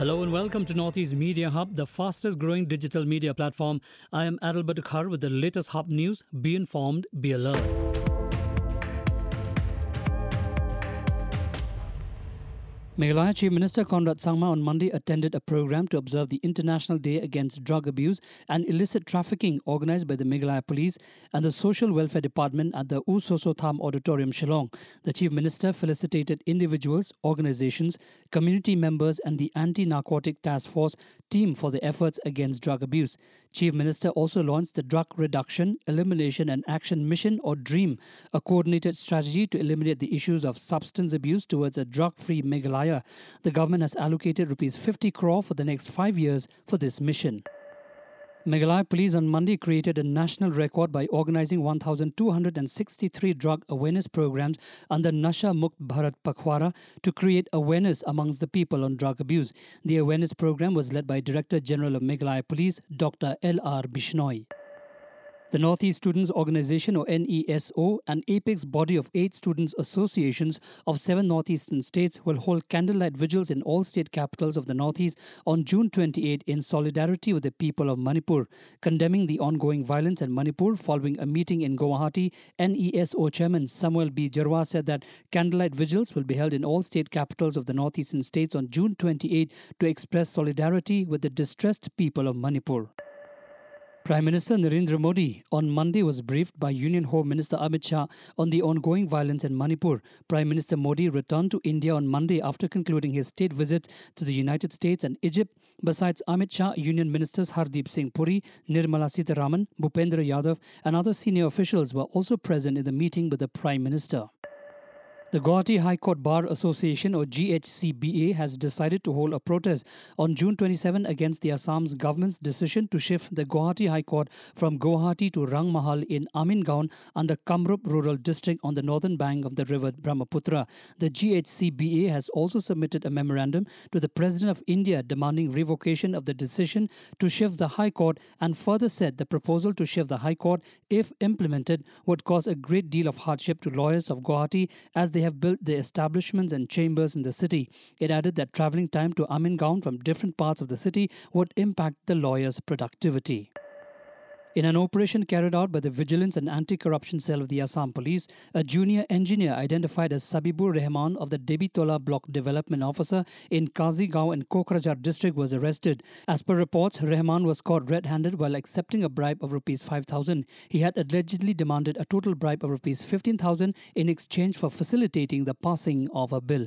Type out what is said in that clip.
Hello and welcome to Northeast Media Hub, the fastest growing digital media platform. I am Adalbert Khar with the latest Hub news. Be informed, be alert. Meghalaya Chief Minister Conrad Sangma on Monday attended a program to observe the International Day Against Drug Abuse and Illicit Trafficking organized by the Meghalaya Police and the Social Welfare Department at the U Soso Tham Auditorium, Shillong. The Chief Minister felicitated individuals, organizations, community members, and the Anti Narcotic Task Force team for their efforts against drug abuse. Chief Minister also launched the Drug Reduction, Elimination and Action Mission or DREAM, a coordinated strategy to eliminate the issues of substance abuse towards a drug-free Meghalaya. The government has allocated rupees 50 crore for the next 5 years for this mission. Meghalaya Police on Monday created a national record by organizing 1,263 drug awareness programs under Nasha Mukt Bharat Pakhwara to create awareness amongst the people on drug abuse. The awareness program was led by Director General of Meghalaya Police, Dr. L.R. Bishnoi. The Northeast Students Organization, or NESO, an apex body of eight students' associations of seven northeastern states, will hold candlelight vigils in all state capitals of the Northeast on June 28 in solidarity with the people of Manipur. Condemning the ongoing violence in Manipur following a meeting in Guwahati, NESO chairman Samuel B. Jyrwa said that candlelight vigils will be held in all state capitals of the northeastern states on June 28 to express solidarity with the distressed people of Manipur. Prime Minister Narendra Modi on Monday was briefed by Union Home Minister Amit Shah on the ongoing violence in Manipur. Prime Minister Modi returned to India on Monday after concluding his state visits to the United States and Egypt. Besides Amit Shah, Union Ministers Hardeep Singh Puri, Nirmala Sitharaman, Bhupendra Yadav, and other senior officials were also present in the meeting with the Prime Minister. The Guwahati High Court Bar Association or GHCBA has decided to hold a protest on June 27 against the Assam's government's decision to shift the Guwahati High Court from Guwahati to Rangmahal in Amingaon under Kamrup Rural District on the northern bank of the river Brahmaputra. The GHCBA has also submitted a memorandum to the President of India demanding revocation of the decision to shift the High Court and further said the proposal to shift the High Court, if implemented, would cause a great deal of hardship to lawyers of Guwahati as they they have built the establishments and chambers in the city. It added that traveling time to Amingaon from different parts of the city would impact the lawyer's productivity. In an operation carried out by the Vigilance and Anti Corruption Cell of the Assam Police, a junior engineer identified as Sabibur Rehman of the Debitola Block Development Officer in Kazigaon and Kokrajhar district was arrested. As per reports, Rehman was caught red handed while accepting a bribe of rupees 5,000. He had allegedly demanded a total bribe of rupees 15,000 in exchange for facilitating the passing of a bill.